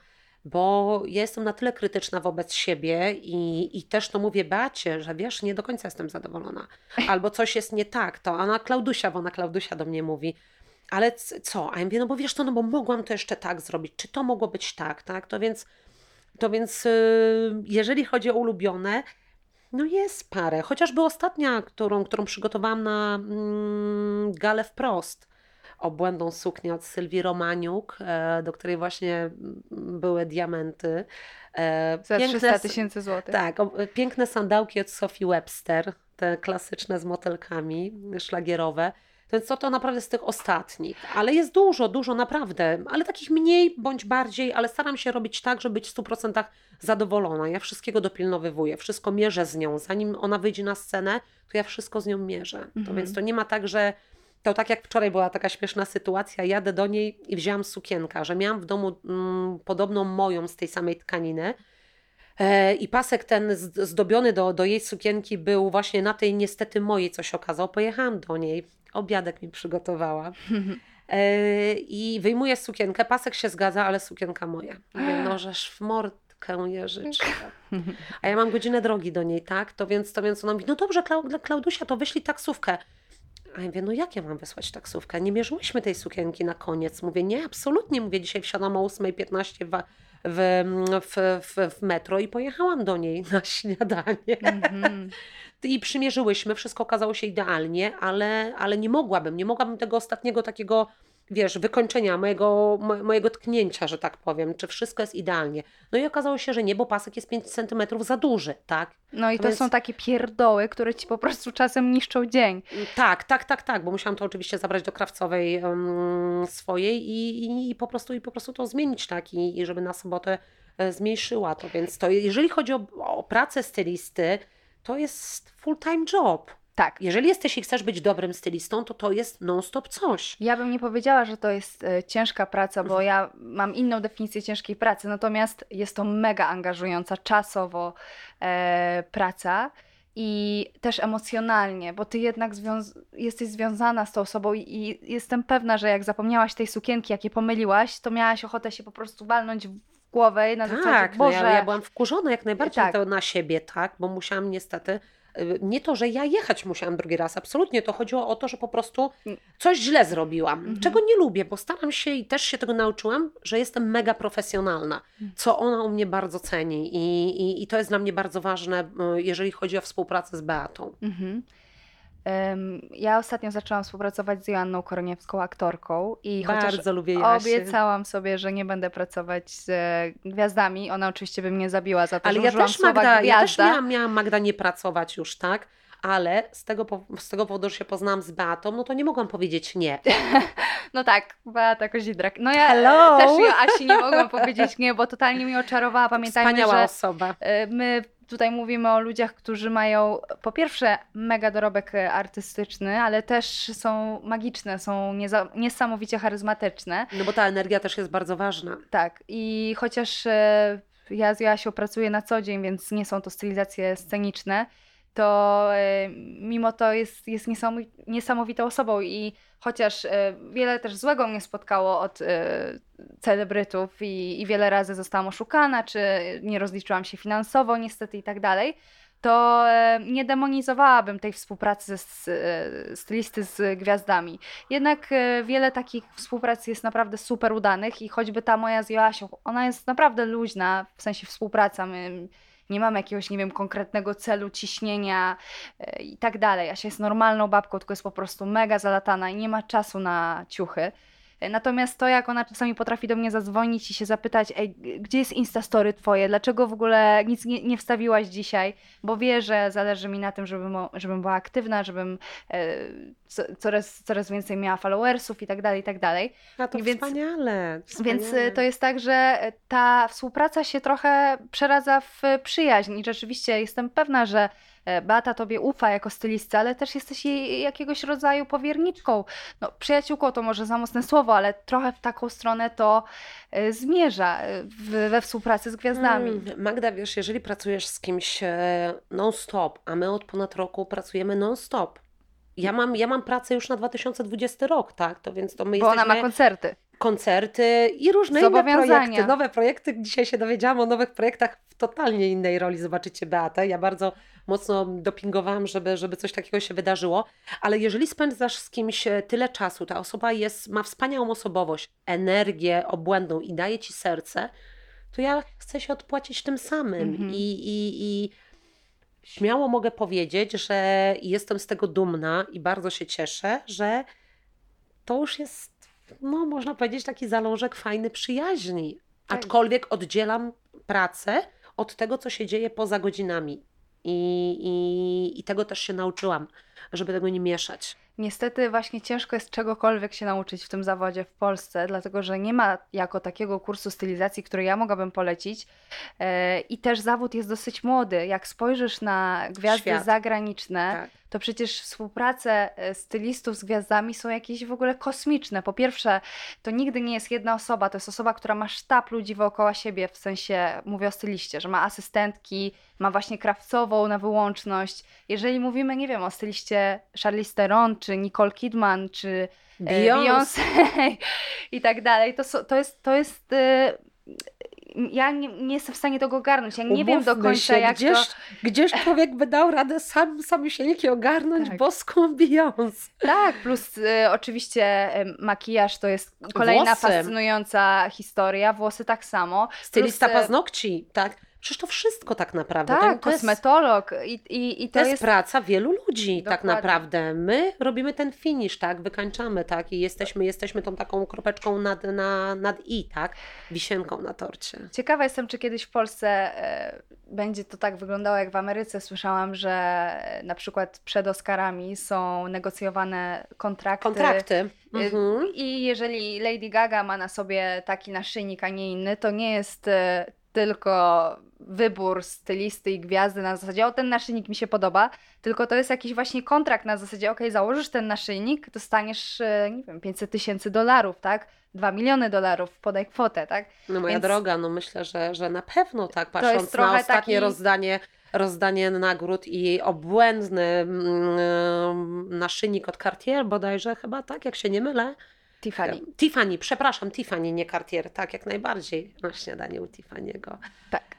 bo ja jestem na tyle krytyczna wobec siebie i, i też to mówię Beacie, że wiesz, nie do końca jestem zadowolona. Albo coś jest nie tak, to ona Klaudusia, bo ona Klaudusia do mnie mówi, ale co? A ja mówię, no bo wiesz to, no bo mogłam to jeszcze tak zrobić, czy to mogło być tak, tak? To więc, to więc y, jeżeli chodzi o ulubione, no jest parę. Chociażby ostatnia, którą, którą przygotowałam na mm, galę wprost. Obłędną suknię od Sylwii Romaniuk, e, do której właśnie mm, były diamenty. E, Za piękne 300 s- tysięcy złotych. Tak, piękne sandałki od Sophie Webster, te klasyczne z motelkami, szlagierowe. Więc to, to naprawdę z tych ostatnich. Ale jest dużo, dużo naprawdę. Ale takich mniej bądź bardziej, ale staram się robić tak, żeby być w 100% zadowolona. Ja wszystkiego dopilnowywuję, wszystko mierzę z nią. Zanim ona wyjdzie na scenę, to ja wszystko z nią mierzę. To Mhm. więc to nie ma tak, że to tak jak wczoraj była taka śmieszna sytuacja, jadę do niej i wzięłam sukienkę, że miałam w domu mm, podobną moją z tej samej tkaniny. E, I pasek ten zdobiony do, do jej sukienki był właśnie na tej niestety mojej, co się okazało. Pojechałam do niej, obiadek mi przygotowała. E, I wyjmuję sukienkę, pasek się zgadza, ale sukienka moja. No żeż w Jeżyczka. A ja mam godzinę drogi do niej, tak? To więc, to więc ona mówi, no dobrze, Klaudusia, to wyślij taksówkę. A ja mówię, no jak ja mam wysłać taksówkę? Nie mierzyłyśmy tej sukienki na koniec. Mówię, nie, absolutnie. Mówię, dzisiaj wsiadam o 8.15 w, w, w, w, metro i pojechałam do niej na śniadanie. Mhm. I przymierzyłyśmy, wszystko okazało się idealnie, ale, ale nie mogłabym, nie mogłabym tego ostatniego takiego wiesz, wykończenia, mojego, mo- mojego tknięcia, że tak powiem, czy wszystko jest idealnie. No i okazało się, że nie, bo pasek jest 5 centymetrów za duży, tak? No i To więc- są takie pierdoły, które ci po prostu czasem niszczą dzień. Tak, tak, tak, tak, bo musiałam to oczywiście zabrać do krawcowej em, swojej i, i, i, po prostu, i po prostu to zmienić, tak, i, i żeby na sobotę e, zmniejszyła to, więc to jeżeli chodzi o, o pracę stylisty, to jest full-time job. Tak. Jeżeli jesteś i chcesz być dobrym stylistą, to to jest non-stop coś. Ja bym nie powiedziała, że to jest e, ciężka praca, Mhm. bo ja mam inną definicję ciężkiej pracy, natomiast jest to mega angażująca czasowo e, praca i też emocjonalnie, bo ty jednak związ- jesteś związana z tą osobą i, i jestem pewna, że jak zapomniałaś tej sukienki, jak je pomyliłaś, to miałaś ochotę się po prostu walnąć w głowę na zasadzie, Tak, no Boże, ja, ja byłam wkurzona jak najbardziej Tak. to na siebie, tak, bo musiałam niestety, y, nie to, że ja jechać musiałam drugi raz, absolutnie, to chodziło o to, że po prostu coś źle zrobiłam, Mhm. czego nie lubię, bo staram się i też się tego nauczyłam, że jestem mega profesjonalna, Mhm. co ona u mnie bardzo ceni i, i, i to jest dla mnie bardzo ważne, y, jeżeli chodzi o współpracę z Beatą. Mhm. Ja ostatnio zaczęłam współpracować z Joanną Koroniewską, aktorką i bardzo lubię Jasię. obiecałam sobie, że nie będę pracować z e, gwiazdami, ona oczywiście by mnie zabiła za to, Ale że ja też, Magda, ja też miałam, miałam Magda nie pracować już, tak? Ale z tego, z tego powodu, że się poznałam z Beatą, no to nie mogłam powiedzieć nie. No tak, Beata Kozidrak. No ja Hello! też ja Asi nie mogłam powiedzieć nie, bo totalnie mnie oczarowała. Pamiętajmy, Wspaniała że osoba. e, my tutaj mówimy o ludziach, którzy mają po pierwsze mega dorobek e, artystyczny, ale też są magiczne, są niesamowicie charyzmatyczne. No bo ta energia też jest bardzo ważna. Tak, i chociaż e, ja z Joasią pracuję na co dzień, więc nie są to stylizacje sceniczne, to e, mimo to jest, jest niesamowi- niesamowitą osobą i chociaż e, wiele też złego mnie spotkało od e, celebrytów i, i wiele razy zostałam oszukana, czy nie rozliczyłam się finansowo niestety i tak dalej, to nie demonizowałabym tej współpracy z stylisty z gwiazdami. Jednak wiele takich współprac jest naprawdę super udanych i choćby ta moja z Joasią, ona jest naprawdę luźna, w sensie współpraca, my nie mamy jakiegoś, nie wiem, konkretnego celu, ciśnienia e, i tak dalej. Asia jest normalną babką, tylko jest po prostu mega zalatana i nie ma czasu na ciuchy. E, Natomiast to, jak ona czasami potrafi do mnie zadzwonić i się zapytać, ej, gdzie jest Instastory twoje, dlaczego w ogóle nic nie, nie wstawiłaś dzisiaj, bo wie, że zależy mi na tym, żebym, żebym była aktywna, żebym e, co, coraz, coraz więcej miała followersów i tak dalej, i tak dalej. A to Więc- wspaniale, Więc wspaniale. y, to jest tak, że e, ta współpraca się trochę przeradza w e, przyjaźń i rzeczywiście jestem pewna, że e, Beata tobie ufa jako stylistce, ale też jesteś jej jakiegoś rodzaju powierniczką. No, przyjaciółką to może za mocne słowo, ale trochę w taką stronę to e, zmierza e, w, we współpracy z gwiazdami. Mm, Magda, wiesz, jeżeli pracujesz z kimś e, non-stop, a my od ponad roku pracujemy non-stop. Ja mam, ja mam pracę już na 2020 rok, tak? To więc to my Bo ona jesteśmy ma koncerty. Koncerty i różne inne projekty, nowe projekty. Dzisiaj się dowiedziałam o nowych projektach w totalnie innej roli. Zobaczycie Beatę. Ja bardzo mocno dopingowałam, żeby, żeby coś takiego się wydarzyło. Ale jeżeli spędzasz z kimś e, tyle czasu, ta osoba jest, ma wspaniałą osobowość, energię obłędną i daje ci serce, to ja chcę się odpłacić tym samym. Mhm. I, i, I śmiało mogę powiedzieć, że jestem z tego dumna i bardzo się cieszę, że to już jest, no można powiedzieć, taki zalążek fajny przyjaźni. Tak. Aczkolwiek oddzielam pracę od tego, co się dzieje poza godzinami. I, i, I tego też się nauczyłam, żeby tego nie mieszać. Niestety właśnie ciężko jest czegokolwiek się nauczyć w tym zawodzie w Polsce, dlatego że nie ma jako takiego kursu stylizacji, który ja mogłabym polecić. E, I też zawód jest dosyć młody. Jak spojrzysz na gwiazdy Świat. zagraniczne, Tak. To przecież współprace e, stylistów z gwiazdami są jakieś w ogóle kosmiczne. Po pierwsze, to nigdy nie jest jedna osoba, to jest osoba, która ma sztab ludzi wokoło siebie, w sensie mówię o styliście, że ma asystentki, ma właśnie krawcową na wyłączność. Jeżeli mówimy, nie wiem, o styliście Charlize Theron, czy Nicole Kidman, czy e, Beyoncé. Beyoncé i tak dalej, to, to jest, to jest e, ja nie, nie jestem w stanie tego ogarnąć. Ja nie wiem do Umówmy końca, się, jak gdzież, to... gdzież człowiek by dał radę sam, samosielnie ogarnąć Tak. boską Beyoncé. Tak, plus y, oczywiście y, makijaż to jest kolejna Włosy. fascynująca historia, włosy tak samo. Stylista Plus, e, paznokci, tak? Przecież to wszystko tak naprawdę. to, Tak, to jest, kosmetolog i, i, i to to jest jest praca wielu ludzi tak Dokładnie. naprawdę. My robimy ten finish, tak, wykańczamy, tak, i jesteśmy, jesteśmy tą taką kropeczką nad, na, nad i, tak, wisienką na torcie. Ciekawa jestem, czy kiedyś w Polsce e, będzie to tak wyglądało jak w Ameryce. Słyszałam, że na przykład przed Oscarami są negocjowane kontrakty. Kontrakty. E, Mhm. I jeżeli Lady Gaga ma na sobie taki naszyjnik, a nie inny, to nie jest e, tylko wybór stylisty i gwiazdy na zasadzie, o ten naszyjnik mi się podoba, tylko to jest jakiś właśnie kontrakt na zasadzie, ok, założysz ten naszyjnik, dostaniesz, e, nie wiem, 500 tysięcy dolarów, tak? 2 miliony dolarów, podaj kwotę, tak? No moja Więc- droga, no myślę, że, że na pewno tak, patrząc na ostatnie taki- rozdanie, rozdanie nagród i obłędny mm, naszyjnik od Cartier bodajże chyba, tak, jak się nie mylę. Tiffany. Tiffany, przepraszam, Tiffany, nie Cartier, tak, jak najbardziej na śniadanie u Tiffany'ego. Tak.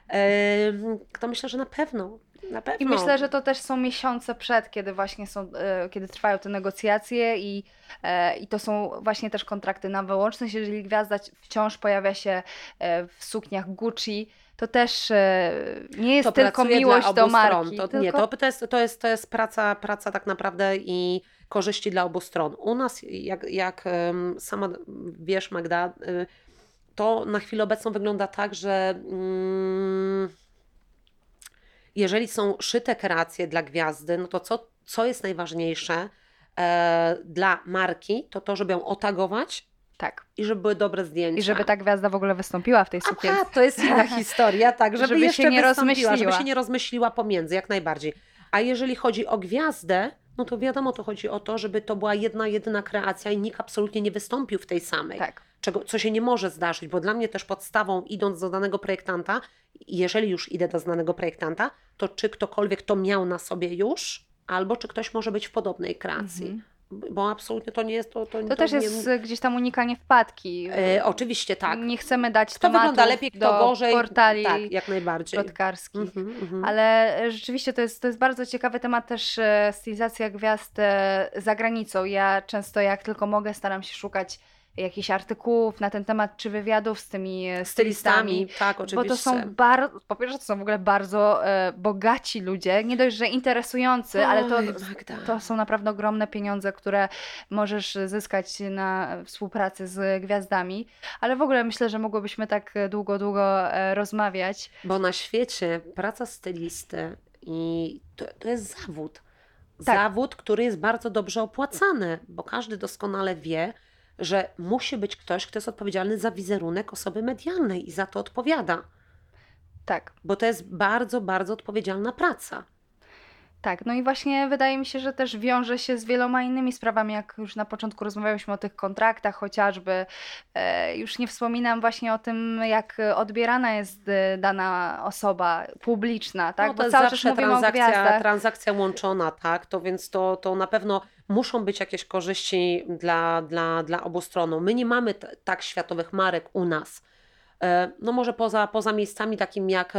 To myślę, że na pewno, na pewno. I myślę, że to też są miesiące przed, kiedy właśnie są, e, kiedy trwają te negocjacje i, e, i to są właśnie też kontrakty na wyłączność. Jeżeli gwiazda ci- wciąż pojawia się e, w sukniach Gucci, to też nie jest to tylko miłość dla do marki. To, tylko... Nie, to, to, jest, to, jest, to jest praca, praca tak naprawdę i korzyści dla obu stron. U nas, jak, jak sama wiesz, Magda, y, to na chwilę obecną wygląda tak, że mm, jeżeli są szyte kreacje dla gwiazdy, no to co, co jest najważniejsze e, dla marki, to to, żeby ją otagować Tak. i żeby były dobre zdjęcia. I żeby ta gwiazda w ogóle wystąpiła w tej sukience. Aha, to jest inna historia, tak, żeby, Żeby się jeszcze nie wystąpiła, rozmyśliła. Żeby się nie rozmyśliła pomiędzy, jak najbardziej. A jeżeli chodzi o gwiazdę, no to wiadomo, to chodzi o to, żeby to była jedna, jedyna kreacja i nikt absolutnie nie wystąpił w tej samej. Tak. Czego, co się nie może zdarzyć, bo dla mnie też podstawą, idąc do danego projektanta, jeżeli już idę do znanego projektanta, to czy ktokolwiek to miał na sobie już, albo czy ktoś może być w podobnej kreacji. Mhm. Bo absolutnie to nie jest to. To, To też nie, jest e, gdzieś tam unikanie wpadki. E, oczywiście tak. Nie chcemy dać Kto wygląda lepiej, kto do gorzej. portali Tak, jak najbardziej. plotkarskich. Mhm, mhm. Ale e, rzeczywiście to jest, to jest bardzo ciekawy temat też e, stylizacja gwiazd za granicą. Ja często jak tylko mogę staram się szukać jakichś artykułów na ten temat, czy wywiadów z tymi e, stylistami. Stylistami, tak, oczywiście. Bo to są bardzo, po pierwsze to są w ogóle bardzo e, bogaci ludzie, nie dość, że interesujący, ale to, Oj, Magda. to są naprawdę ogromne pieniądze, które możesz zyskać na współpracy z gwiazdami. Ale w ogóle myślę, że mogłybyśmy tak długo, długo e, rozmawiać. Bo na świecie praca stylisty i to, to jest zawód. Tak. Zawód, który jest bardzo dobrze opłacany, bo każdy doskonale wie, że musi być ktoś, kto jest odpowiedzialny za wizerunek osoby medialnej i za to odpowiada. Tak. Bo to jest bardzo, bardzo odpowiedzialna praca. Tak, no i właśnie wydaje mi się, że też wiąże się z wieloma innymi sprawami, jak już na początku rozmawiałyśmy o tych kontraktach chociażby. E, już nie wspominam właśnie o tym, jak odbierana jest e, dana osoba publiczna, tak? No, to Bo jest cały zawsze transakcja, transakcja łączona, tak? To więc to, to na pewno muszą być jakieś korzyści dla, dla, dla obu stron. My nie mamy tak światowych marek u nas. E, No może poza, poza miejscami takim jak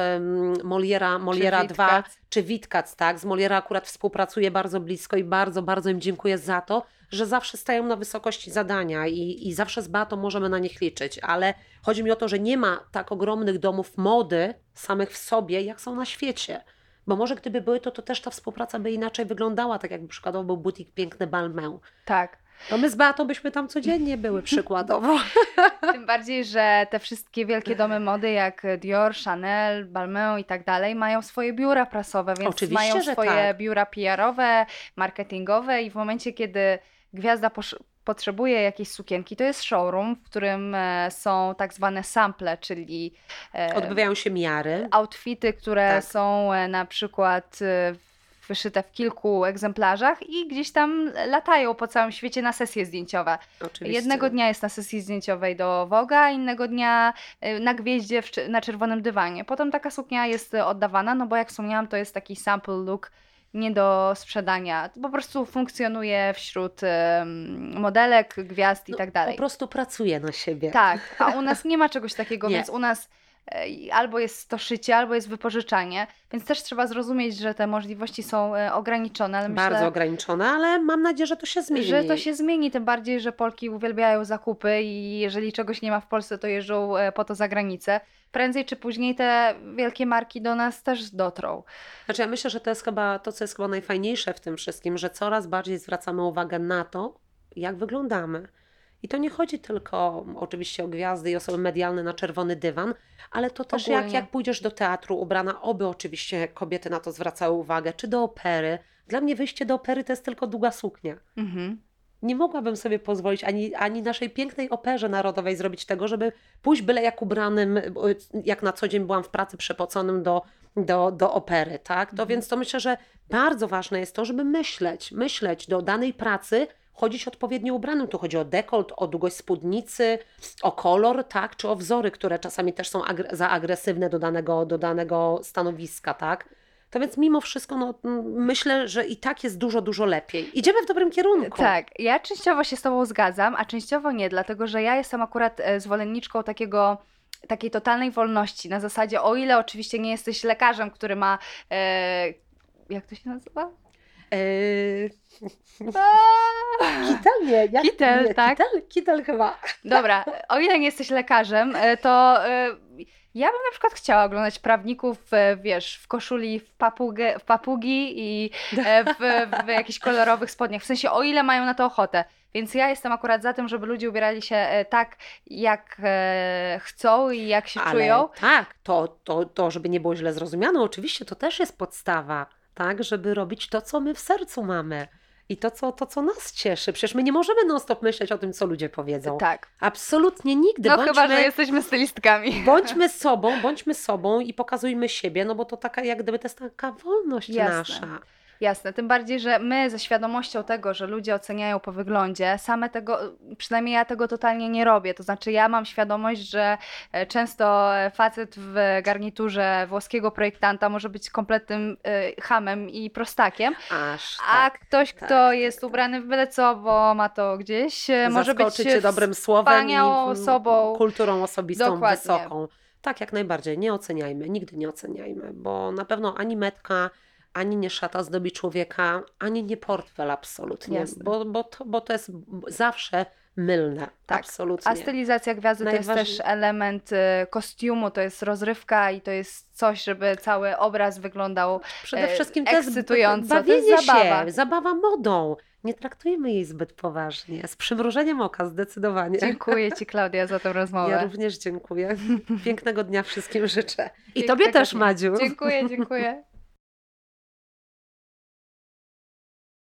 Moliera, Moliera 2 Witkac. czy Witkac, tak? Z Moliera akurat współpracuję bardzo blisko i bardzo, bardzo im dziękuję za to, że zawsze stają na wysokości zadania i, i zawsze z Beatą możemy na nich liczyć, ale chodzi mi o to, że nie ma tak ogromnych domów mody samych w sobie, jak są na świecie. Bo może gdyby były, to, to też ta współpraca by inaczej wyglądała, tak jakby przykładowo był butik Piękny Balmain. Tak. To my z Beatą byśmy tam codziennie były przykładowo. Tym bardziej, że te wszystkie wielkie domy mody jak Dior, Chanel, Balmain i tak dalej mają swoje biura prasowe, więc Oczywiście, mają swoje tak. biura PR-owe, marketingowe i w momencie, kiedy gwiazda posz- potrzebuje jakiejś sukienki, to jest showroom, w którym e, są tak zwane sample, czyli e, Odbywają się miary. outfity, które Tak. są e, na przykład wyszyte w kilku egzemplarzach i gdzieś tam latają po całym świecie na sesje zdjęciowe. Oczywiście. Jednego dnia jest na sesji zdjęciowej do Woga, innego dnia y, na gwieździe na czerwonym dywanie. Potem taka suknia jest oddawana, no bo jak wspomniałam, to jest taki sample look nie do sprzedania. Po prostu funkcjonuje wśród modelek, gwiazd i No, tak dalej. Po prostu pracuje na siebie. Tak, a u nas nie ma czegoś takiego, więc u nas albo jest to szycie, albo jest wypożyczanie, więc też trzeba zrozumieć, że te możliwości są e, ograniczone, ale Bardzo myślę, ograniczone, ale mam nadzieję, że to się zmieni. że to się zmieni, tym bardziej, że Polki uwielbiają zakupy i jeżeli czegoś nie ma w Polsce, to jeżdżą e, po to za granicę. Prędzej czy później te wielkie marki do nas też dotrą. Znaczy ja myślę, że to jest chyba to, co jest chyba najfajniejsze w tym wszystkim, że coraz bardziej zwracamy uwagę na to, jak wyglądamy. I to nie chodzi tylko oczywiście o gwiazdy i osoby medialne na czerwony dywan, ale to też jak, Ogólnie. jak pójdziesz do teatru ubrana, oby oczywiście kobiety na to zwracały uwagę, czy do opery. Dla mnie wyjście do opery to jest tylko długa suknia. Mhm. Nie mogłabym sobie pozwolić ani, ani naszej pięknej operze narodowej zrobić tego, żeby pójść byle jak ubranym, bo jak na co dzień byłam w pracy przepoconym do, do, do opery, tak? To Mhm. więc to myślę, że bardzo ważne jest to, żeby myśleć, myśleć do danej pracy, chodzić odpowiednio ubranym. Tu chodzi o dekolt, o długość spódnicy, o kolor, tak? Czy o wzory, które czasami też są agre- za agresywne do danego, do danego stanowiska, tak? To więc mimo wszystko no, myślę, że i tak jest dużo, dużo lepiej. Idziemy w dobrym kierunku. Tak, ja częściowo się z Tobą zgadzam, a częściowo nie, dlatego że ja jestem akurat e, zwolenniczką takiego takiej totalnej wolności. Na zasadzie, o ile oczywiście nie jesteś lekarzem, który ma. E, jak to się nazywa? Aaa! kitel nie, jak, Kitel, nie, tak? Kitel, kitel chyba. Dobra, o ile nie jesteś lekarzem, e, to e, ja bym na przykład chciała oglądać prawników, e, wiesz, w koszuli, w, papugę, w papugi i w, w jakichś kolorowych spodniach. W sensie, o ile mają na to ochotę. Więc ja jestem akurat za tym, żeby ludzie ubierali się tak, jak chcą i jak się Ale czują. tak, to, to, to, żeby nie było źle zrozumiane, oczywiście to też jest podstawa, tak, żeby robić to, co my w sercu mamy. I to co, to, co nas cieszy. Przecież my nie możemy non-stop myśleć o tym, co ludzie powiedzą. Tak. Absolutnie nigdy. No bądźmy, chyba, że jesteśmy stylistkami. bądźmy sobą, bądźmy sobą i pokazujmy siebie, no bo to taka, jak gdyby to jest taka wolność Jasne. nasza. Jasne, tym bardziej, że my ze świadomością tego, że ludzie oceniają po wyglądzie, same tego, przynajmniej ja tego totalnie nie robię. To znaczy, ja mam świadomość, że e, często facet w garniturze włoskiego projektanta może być kompletnym e, hamem i prostakiem, Aż a tak. ktoś, tak, kto tak, jest tak. ubrany w byle co, bo ma to gdzieś, e, może być cię dobrym słowem i osobą. kulturą osobistą Dokładnie. wysoką. Tak, jak najbardziej. Nie oceniajmy, nigdy nie oceniajmy, bo na pewno ani metka, ani nie szata zdobi człowieka, ani nie portfel absolutnie, Jasne. bo, bo, to, bo to jest zawsze mylne. Tak. Absolutnie. A stylizacja gwiazdy to jest Najważniej- też element e, kostiumu, to jest rozrywka i to jest coś, żeby cały obraz wyglądał Przede e, wszystkim to jest ekscytująco. To bawienie jest zabawa. się, zabawa modą. Nie traktujmy jej zbyt poważnie. Z przymrużeniem oka zdecydowanie. Dziękuję Ci, Klaudia, za tę rozmowę. Ja również dziękuję. Pięknego dnia wszystkim życzę. I Pięknego Tobie też. Madziu. Dziękuję, dziękuję.